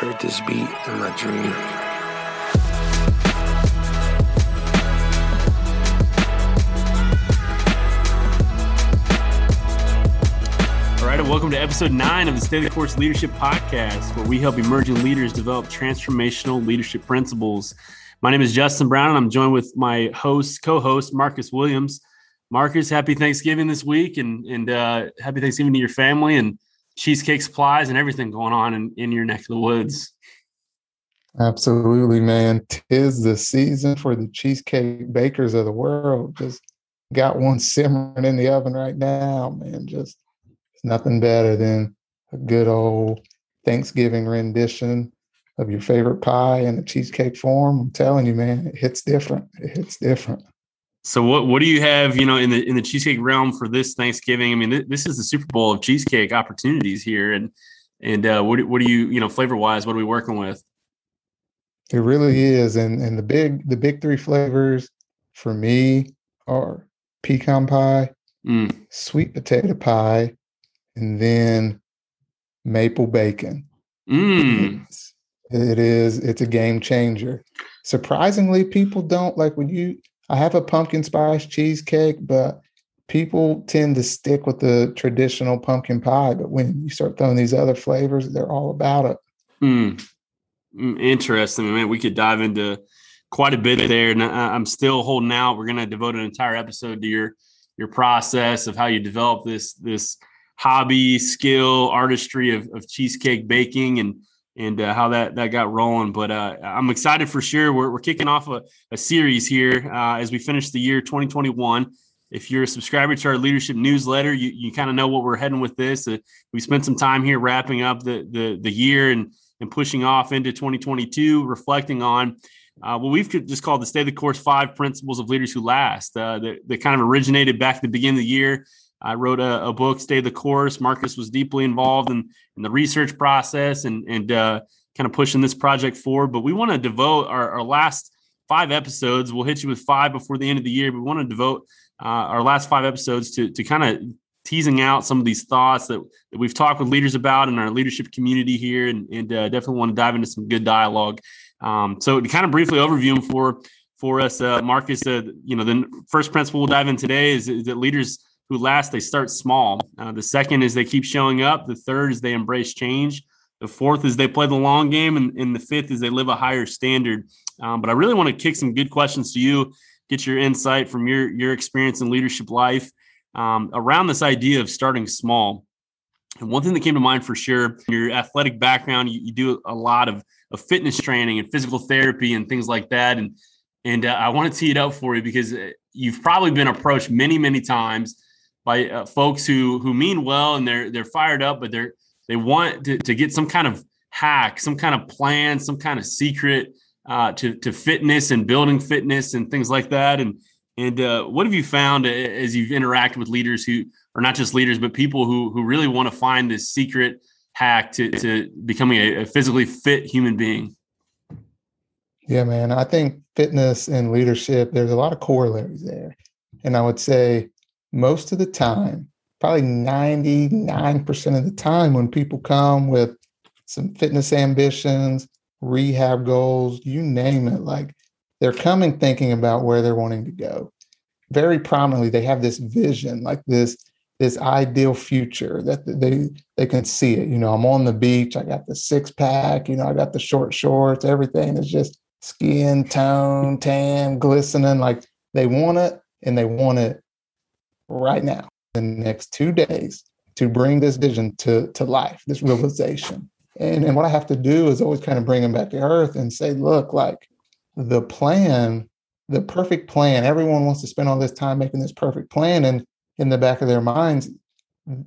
Heard this beat in my dream. All right, and welcome to episode nine of the Stay the Course Leadership Podcast, where we help emerging leaders develop transformational leadership principles. My name is Justin Brown, and I'm joined with my host, co-host Marcus Williams. Marcus, happy Thanksgiving this week, and and uh, happy Thanksgiving to your family, and cheesecake supplies and everything going on in, in your neck of the woods. Absolutely, man. Tis the season for the cheesecake bakers of the world. Just got one simmering in the oven right now, man. Just nothing better than a good old Thanksgiving rendition of your favorite pie in the cheesecake form. I'm telling you, man, it hits different. It hits different. So what what do you have, you know, in the in the cheesecake realm for this Thanksgiving? I mean, th- this is the Super Bowl of cheesecake opportunities here, and and uh, what what do you you know flavor wise? What are we working with? It really is, and and the big the big three flavors for me are pecan pie, Mm. sweet potato pie, and then maple bacon. Mm. It's, it is. It's a game changer. Surprisingly, people don't like when you. I have a pumpkin spice cheesecake, but people tend to stick with the traditional pumpkin pie. But when you start throwing these other flavors, they're all about it. Mm. Mm, Interesting. I mean, we could dive into quite a bit there, and I, I'm still holding out. We're going to devote an entire episode to your your process of how you develop this this hobby, skill, artistry of, of cheesecake baking, and and uh, how that that got rolling. But uh, I'm excited for sure. We're, we're kicking off a, a series here uh, as we finish the year 2021. If you're a subscriber to our leadership newsletter, you, you kind of know what we're heading with this. Uh, we spent some time here wrapping up the the, the year and and pushing off into 2022, reflecting on uh, what we've just called the Stay the Course Five Principles of Leaders Who Last. Uh, that, that kind of originated back at the beginning of the year. I wrote a, a book, Stay the Course. Marcus was deeply involved in, in the research process and, and uh, kind of pushing this project forward. But we want to devote our, our last five episodes. We'll hit you with five before the end of the year. But we want to devote uh, our last five episodes to, to kind of teasing out some of these thoughts that, that we've talked with leaders about in our leadership community here, and, and uh, definitely want to dive into some good dialogue. Um, so to kind of briefly overview them for for us, uh, Marcus, uh, you know, the first principle we'll dive in today is, is that leaders who last they start small. Uh, the second is they keep showing up. The third is they embrace change. The fourth is they play the long game, and, and the fifth is they live a higher standard. Um, but I really want to kick some good questions to you, get your insight from your your experience in leadership life um, around this idea of starting small. And one thing that came to mind for sure, your athletic background, you, you do a lot of, of fitness training and physical therapy and things like that. And and uh, I want to tee it up for you because uh, you've probably been approached many, many times by uh, folks who who mean well and they're they're fired up, but they're they want to, to get some kind of hack, some kind of plan, some kind of secret uh, to to fitness and building fitness and things like that. And and uh, what have you found as you've interacted with leaders who are not just leaders, but people who who really want to find this secret hack to to becoming a, a physically fit human being? Yeah, man. I think fitness and leadership, there's a lot of corollaries there. And I would say most of the time, probably 99% of the time, when people come with some fitness ambitions, rehab goals, you name it, like they're coming thinking about where they're wanting to go. Very prominently, they have this vision, like this this ideal future that they they can see it. You know, I'm on the beach, I got the six pack, you know, I got the short shorts, everything is just skin tone, tan, glistening. Like they want it and they want it right now, the next two days, to bring this vision to, to life, this realization. And, and what I have to do is always kind of bring them back to earth and say, look, like the plan, the perfect plan, everyone wants to spend all this time making this perfect plan. And in the back of their minds,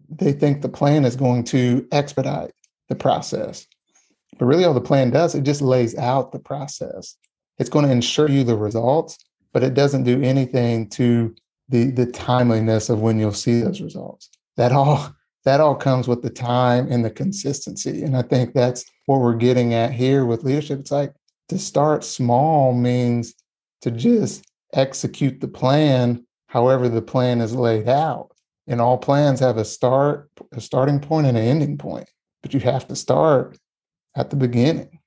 they think the plan is going to expedite the process. But really, all the plan does, it just lays out the process. It's going to ensure you the results, but it doesn't do anything to the the timeliness of when you'll see those results. That all that all comes with the time and the consistency. And I think that's what we're getting at here with leadership. It's like to start small means to just execute the plan however the plan is laid out. And all plans have a start, a starting point and an ending point. But you have to start at the beginning.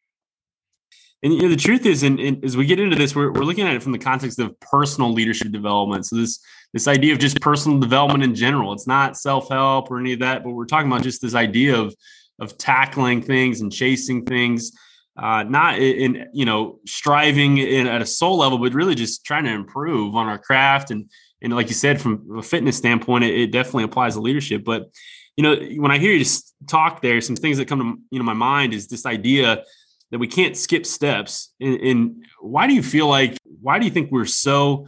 And you know, the truth is, and, as we get into this, we're, we're looking at it from the context of personal leadership development. So this this idea of just personal development in general. It's not self help or any of that, but we're talking about just this idea of of tackling things and chasing things, uh, not in, in you know striving in, at a soul level, but really just trying to improve on our craft and and like you said, from a fitness standpoint, it, it definitely applies to leadership. But you know, when I hear you just talk there, some things that come to you know my mind is this idea that we can't skip steps. And, and why do you feel like? Why do you think we're so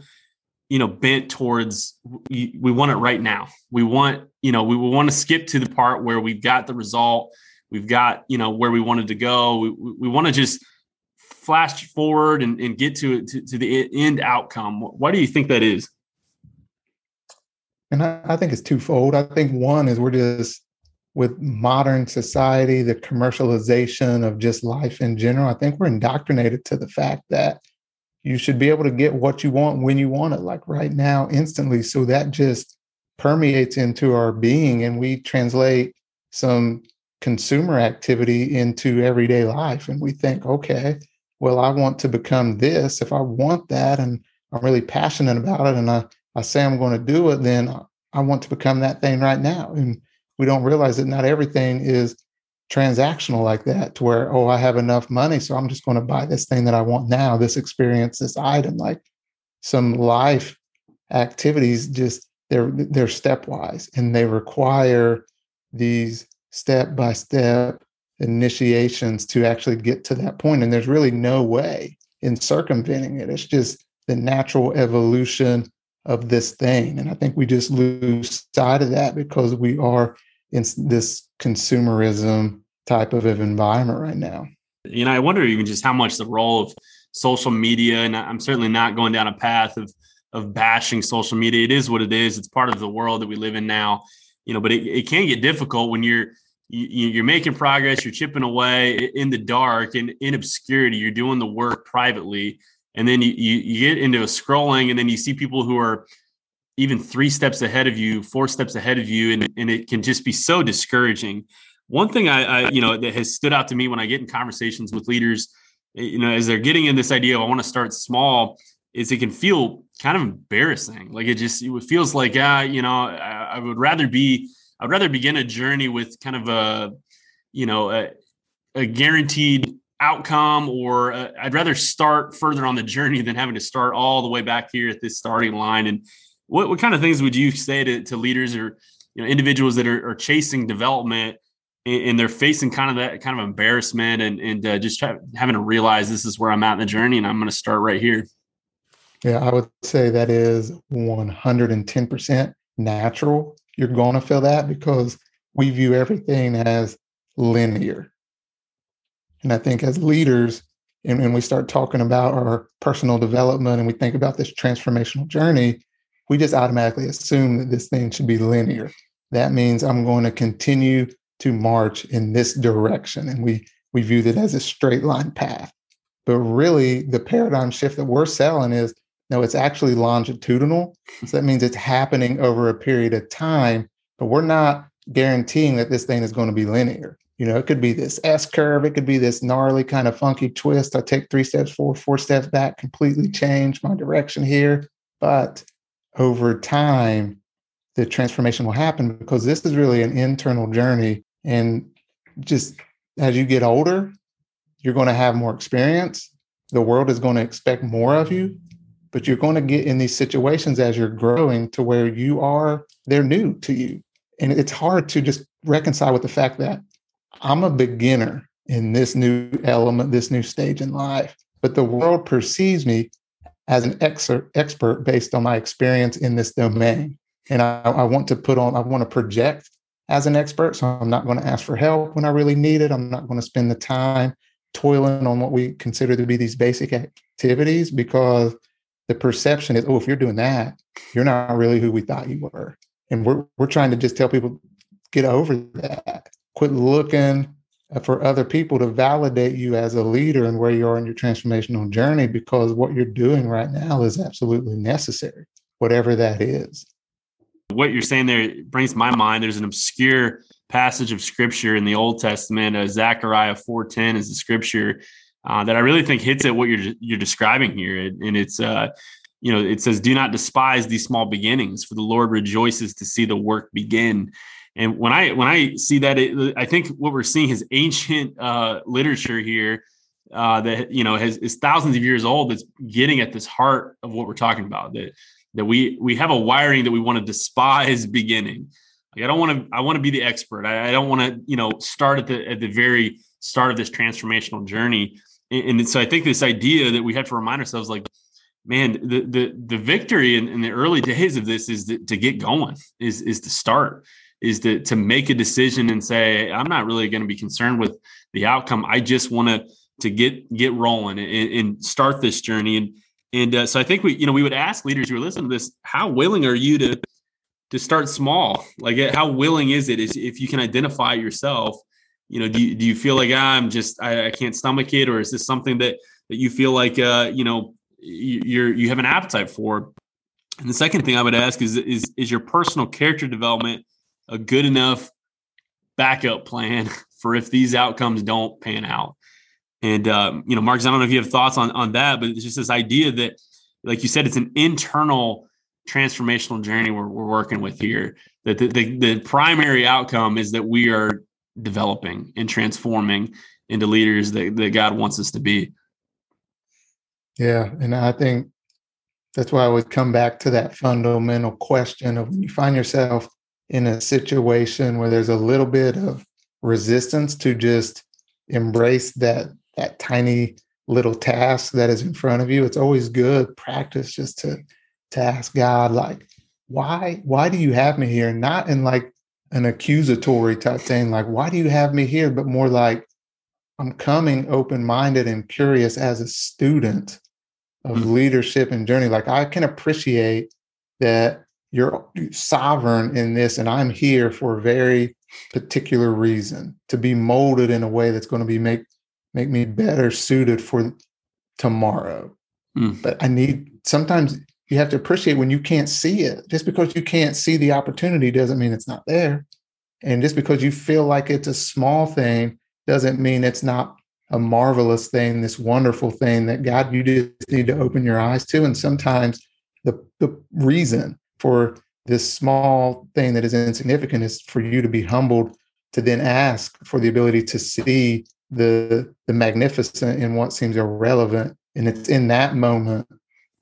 you know bent towards we, we want it right now? We want you know we want to skip to the part where we've got the result, we've got you know where we wanted to go. We, we want to just flash forward and, and get to, to to the end outcome. Why do you think that is? And I, I think it's twofold. I think one is we're just with modern society, the commercialization of just life in general, I think we're indoctrinated to the fact that you should be able to get what you want when you want it, like right now, instantly. So that just permeates into our being, and we translate some consumer activity into everyday life. And we think, okay, well, I want to become this. If I want that and I'm really passionate about it and I, I say I'm going to do it, then I want to become that thing right now. And we don't realize that not everything is transactional like that to where, oh, I have enough money. So I'm just going to buy this thing that I want now, this experience, this item. Like some life activities, just they're they're stepwise and they require these step by step initiations to actually get to that point. And there's really no way in circumventing it. It's just the natural evolution of this thing. And I think we just lose sight of that because we are in this consumerism type of environment right now. You know, I wonder even just how much the role of social media, and I'm certainly not going down a path of of bashing social media. It is what it is. It's part of the world that we live in now. You know, but it, it can get difficult when you're you, you're making progress, you're chipping away in the dark and in obscurity. You're doing the work privately, and then you, you, you get into a scrolling, and then you see people who are even three steps ahead of you, four steps ahead of you, and, and it can just be so discouraging. One thing I, I, you know, that has stood out to me when I get in conversations with leaders, eh, you know, as they're getting in this idea of I want to start small, is it can feel kind of embarrassing. Like it just it feels like, ah, you know, I, I would rather be, I'd rather begin a journey with kind of a, you know, a, a guaranteed outcome or uh, i'd rather start further on the journey than having to start all the way back here at this starting line and what, what kind of things would you say to, to leaders or you know individuals that are, are chasing development and, and, they're facing kind of that kind of embarrassment and, and uh, just try, having to realize this is where I'm at in the journey and I'm going to start right here? Yeah, I would say that is 110% natural. You're going to feel that because we view everything as linear. And I think as leaders, and when we start talking about our personal development and we think about this transformational journey, we just automatically assume that this thing should be linear. That means I'm going to continue to march in this direction. And we we view it as a straight line path. But really the paradigm shift that we're selling is no, it's actually longitudinal. So that means it's happening over a period of time, but we're not guaranteeing that this thing is going to be linear. You know, it could be this S curve, it could be this gnarly kind of funky twist. I take three steps forward, four steps back, completely change my direction here. But over time, the transformation will happen because this is really an internal journey. And just as you get older, you're going to have more experience. The world is going to expect more of you, but you're going to get in these situations as you're growing to where you are, they're new to you. And it's hard to just reconcile with the fact that I'm a beginner in this new element, this new stage in life, but the world perceives me as an expert based on my experience in this domain. And I, I want to put on, I want to project as an expert. So I'm not going to ask for help when I really need it. I'm not going to spend the time toiling on what we consider to be these basic activities because the perception is, oh, if you're doing that, you're not really who we thought you were. And we're, we're trying to just tell people, get over that. Quit looking for other people to validate you as a leader and where you are in your transformational journey because what you're doing right now is absolutely necessary, whatever that is. What you're saying there brings my mind there's an obscure passage of scripture in the Old Testament. Uh, Zechariah 4:10 is the scripture uh, that I really think hits at what you're you're describing here, and it's uh, you know it says, "Do not despise these small beginnings, for the Lord rejoices to see the work begin." And when I when I see that, it, I think what we're seeing is ancient uh, literature here uh, that you know has is thousands of years old. That's getting at this heart of what we're talking about. That that we we have a wiring that we want to despise beginning. Like I don't want to I want to be the expert. I, I don't want to you know start at the at the very start of this transformational journey. And, and so I think this idea that we have to remind ourselves like man the the the victory in, in the early days of this is to, to get going is is to start is to to make a decision and say i'm not really going to be concerned with the outcome. I just want to to get get rolling and, and start this journey. And and uh, so i think we you know we would ask leaders who are listening to this how willing are you to to start small? Like uh, how willing is it is if you can identify yourself you know do you, do you feel like ah, i'm just I, I can't stomach it or is this something that that you feel like uh you know you're you have an appetite for? And the second thing i would ask is is is your personal character development a good enough backup plan for if these outcomes don't pan out. And um, you know, Marcus, I don't know if you have thoughts on on that, but it's just this idea that, like you said, it's an internal transformational journey we're, we're working with here. That the, the, the primary outcome is that we are developing and transforming into leaders that, that God wants us to be. Yeah, and I think that's why I would come back to that fundamental question of when you find yourself in a situation where there's a little bit of resistance to just embrace that that tiny little task that is in front of you it's always good practice just to to ask god like why why do you have me here? Not in like an accusatory type thing like why do you have me here? But more like i'm coming open-minded and curious as a student of mm-hmm. leadership and journey. Like i can appreciate that you're sovereign in this and i'm here for a very particular reason to be molded in a way that's going to be make make me better suited for tomorrow. Mm. but i need sometimes you have to appreciate when you can't see it. Just because you can't see the opportunity doesn't mean it's not there. And just because you feel like it's a small thing doesn't mean it's not a marvelous thing this wonderful thing that god you just need to open your eyes to. And sometimes the the reason for this small thing that is insignificant is for you to be humbled to then ask for the ability to see the the magnificent in what seems irrelevant. And it's in that moment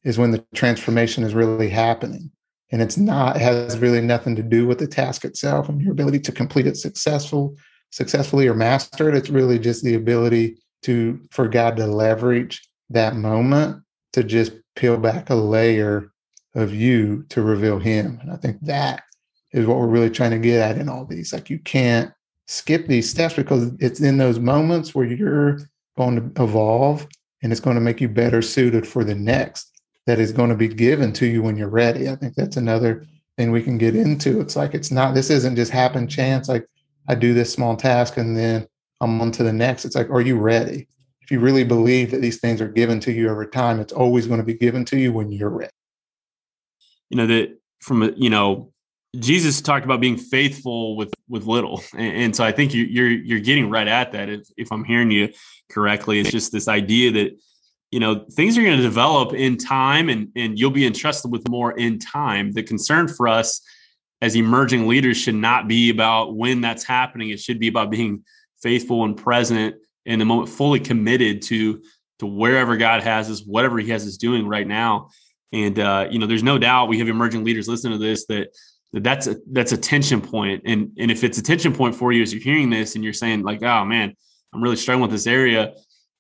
is when the transformation is really happening. And it's not it has really nothing to do with the task itself and your ability to complete it successful successfully or master it it's really just the ability to for god to leverage that moment to just peel back a layer of you to reveal him. And I think that is what we're really trying to get at in all these. Like you can't skip these steps because it's in those moments where you're going to evolve and it's going to make you better suited for the next that is going to be given to you when you're ready. I think that's another thing we can get into. It's like it's not this isn't just happen chance like I do this small task and then I'm on to the next. It's like are you ready? If you really believe that these things are given to you over time, it's always going to be given to you when you're ready you know that from you know Jesus talked about being faithful with with little, and, and so I think you, you're you're getting right at that. If, if I'm hearing you correctly, it's just this idea that you know things are going to develop in time, and and you'll be entrusted with more in time. The concern for us as emerging leaders should not be about when that's happening. It should be about being faithful and present in the moment, fully committed to to wherever God has us, whatever He has us doing right now. And uh, you know, there's no doubt we have emerging leaders listening to this that, that that's a that's a tension point. And and if it's a tension point for you as you're hearing this and you're saying like, oh man, I'm really struggling with this area,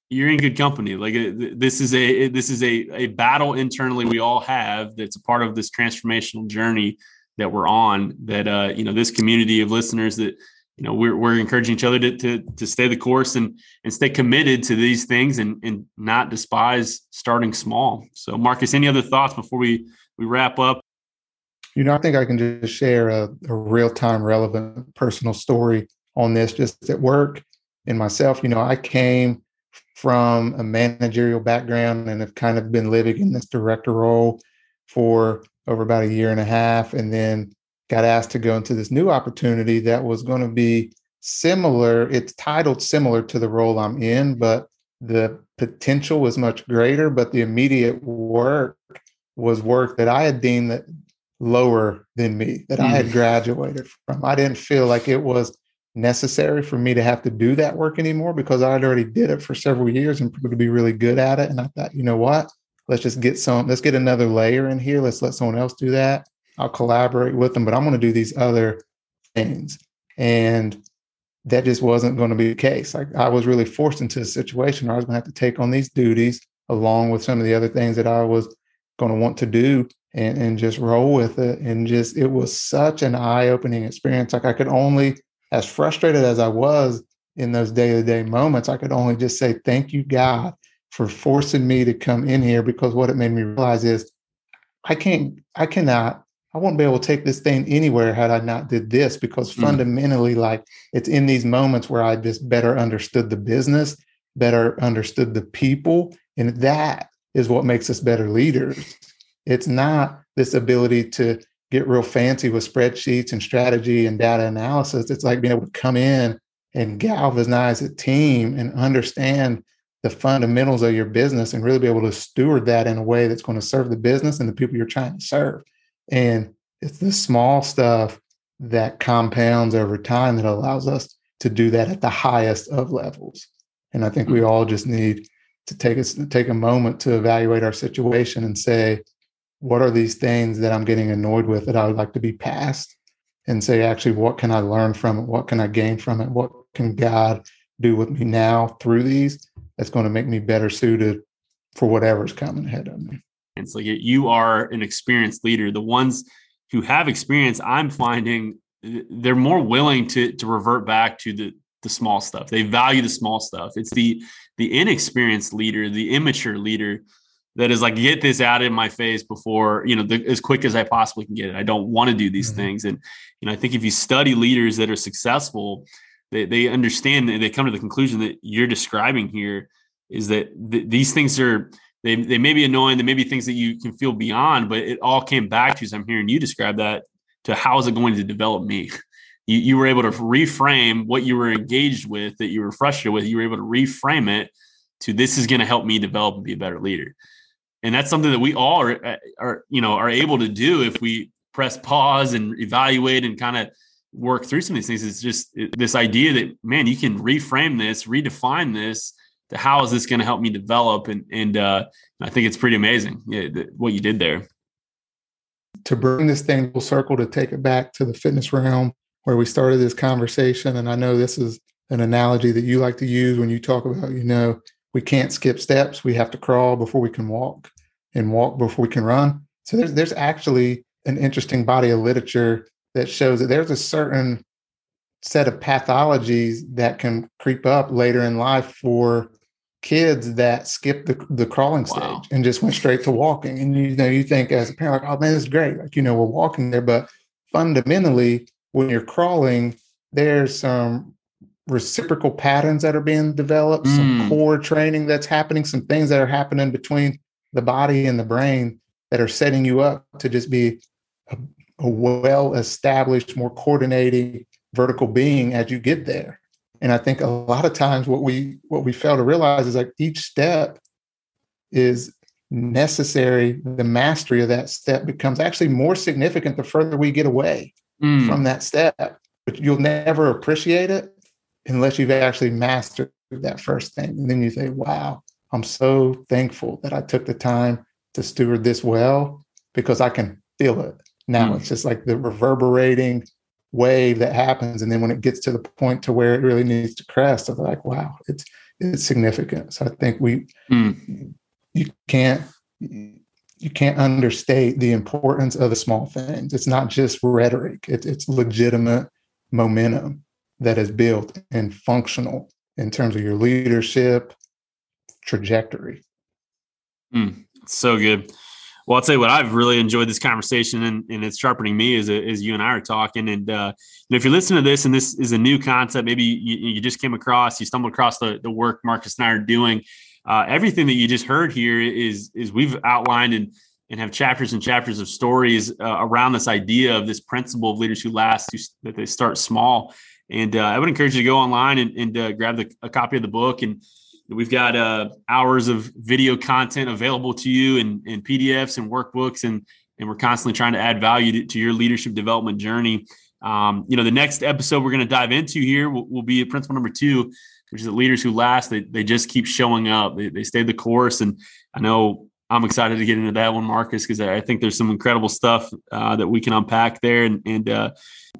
you're in good company. Like this is a this is a a battle internally we all have that's a part of this transformational journey that we're on. That uh, you know, this community of listeners that you know we're, we're encouraging each other to, to to stay the course and and stay committed to these things and and not despise starting small. So marcus any other thoughts before we we wrap up? You know i think i can just share a, a real-time relevant personal story on this just at work and myself. You know i came from a managerial background and have kind of been living in this director role for over about a year and a half. And then got asked to go into this new opportunity that was going to be similar. It's titled similar to the role I'm in, but the potential was much greater. But the immediate work was work that I had deemed that lower than me, that mm. I had mm. graduated from. I didn't feel like it was necessary for me to have to do that work anymore because I had already did it for several years and proved to be really good at it. And I thought, you know what? Let's just get some, let's get another layer in here. Let's let someone else do that. I'll collaborate with them, but I'm going to do these other things. And that just wasn't going to be the case. Like I was really forced into a situation where I was going to have to take on these duties along with some of the other things that I was going to want to do and, and just roll with it. And just, it was such an eye opening experience. Like I could only, as frustrated as I was in those day to day moments, I could only just say, thank you, God, for forcing me to come in here because what it made me realize is I can't, I cannot, I won't be able to take this thing anywhere had I not did this because mm. fundamentally, like it's in these moments where I just better understood the business, better understood the people. And that is what makes us better leaders. It's not this ability to get real fancy with spreadsheets and strategy and data analysis. It's like being able to come in and galvanize a team and understand the fundamentals of your business and really be able to steward that in a way that's going to serve the business and the people you're trying to serve. And it's the small stuff that compounds over time that allows us to do that at the highest of levels. And I think we mm-hmm. all just need to take us take a moment to evaluate our situation and say, what are these things that I'm getting annoyed with that I would like to be past? And say, actually, what can I learn from it? What can I gain from it? What can God do with me now through these that's going to make me better suited for whatever's coming ahead of me? It's like you are an experienced leader. The ones who have experience, I'm finding they're more willing to to revert back to the the small stuff. They value the small stuff. It's the the inexperienced leader, the immature leader that is like get this out in my face before you know the, as quick as I possibly can get it. I don't want to do these mm-hmm. things, and you know I think if you study leaders that are successful, they they understand they come to the conclusion that you're describing here is that th- these things are they they may be annoying, they may be things that you can feel beyond, but it all came back to as I'm hearing you describe that to how is it going to develop me. You, you were able to reframe what you were engaged with that you were frustrated with. You were able to reframe it to this is going to help me develop and be a better leader and that's something that we all are, uh, are you know are able to do if we press pause and evaluate and kind of work through some of these things it's just this idea that man you can reframe this redefine this to how is this going to help me develop and and uh, i think it's pretty amazing what you did there to bring this thing full circle to take it back to the fitness realm where we started this conversation and i know this is an analogy that you like to use when you talk about you know we can't skip steps. We have to crawl before we can walk and walk before we can run. So there's there's actually an interesting body of literature that shows that there's a certain set of pathologies that can creep up later in life for kids that skip the, the crawling stage wow. and just went straight to walking. And you know, you think as a parent, like, oh man, it's great. Like, you know, we're walking there. But fundamentally, when you're crawling, there's some reciprocal patterns that are being developed, mm. some core training that's happening, some things that are happening between the body and the brain that are setting you up to just be a, a well established, more coordinating vertical being as you get there. And I think a lot of times what we what we fail to realize is like each step is necessary. The mastery of that step becomes actually more significant the further we get away mm. from that step. But you'll never appreciate it unless you've actually mastered that first thing. And then you say, wow, I'm so thankful that I took the time to steward this well because I can feel it. Now mm. it's just like the reverberating wave that happens. And then when it gets to the point to where it really needs to crest, I'm like, wow, it's it's significant. So I think we mm. you can't you can't understate the importance of the small things. It's not just rhetoric, it, it's legitimate momentum that is built and functional in terms of your leadership trajectory. Mm, so good. Well, I'll tell you what, I've really enjoyed this conversation and, and it's sharpening me as, as you and I are talking. And uh, know, if you're listening to this and this is a new concept, maybe you, you just came across, you stumbled across the, the work Marcus and I are doing. Uh, everything that you just heard here is is we've outlined and and have chapters and chapters of stories uh, around this idea of this principle of leaders who last, who, that they start small. And uh, I would encourage you to go online and, and uh, grab the, a copy of the book. And we've got uh, hours of video content available to you and, and PDFs and workbooks. And, and we're constantly trying to add value to, to your leadership development journey. Um, you know, the next episode we're going to dive into here will, will be principle number two, which is that leaders who last, they, they just keep showing up. They, they stay the course. And I know I'm excited to get into that one, Marcus, because I think there's some incredible stuff uh, that we can unpack there. And, and uh,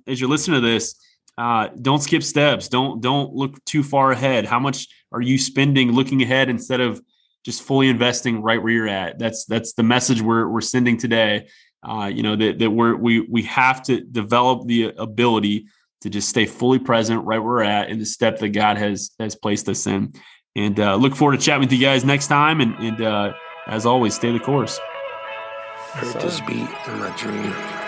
as you're listening to this, uh, don't skip steps. Don't don't look too far ahead. How much are you spending looking ahead instead of just fully investing right where you're at? That's that's the message we're we're sending today. Uh, you know that that we're we we have to develop the ability to just stay fully present right where we're at in the step that God has has placed us in. And uh, look forward to chatting with you guys next time. And, and uh, as always, stay the course. Heard this beat in my dream.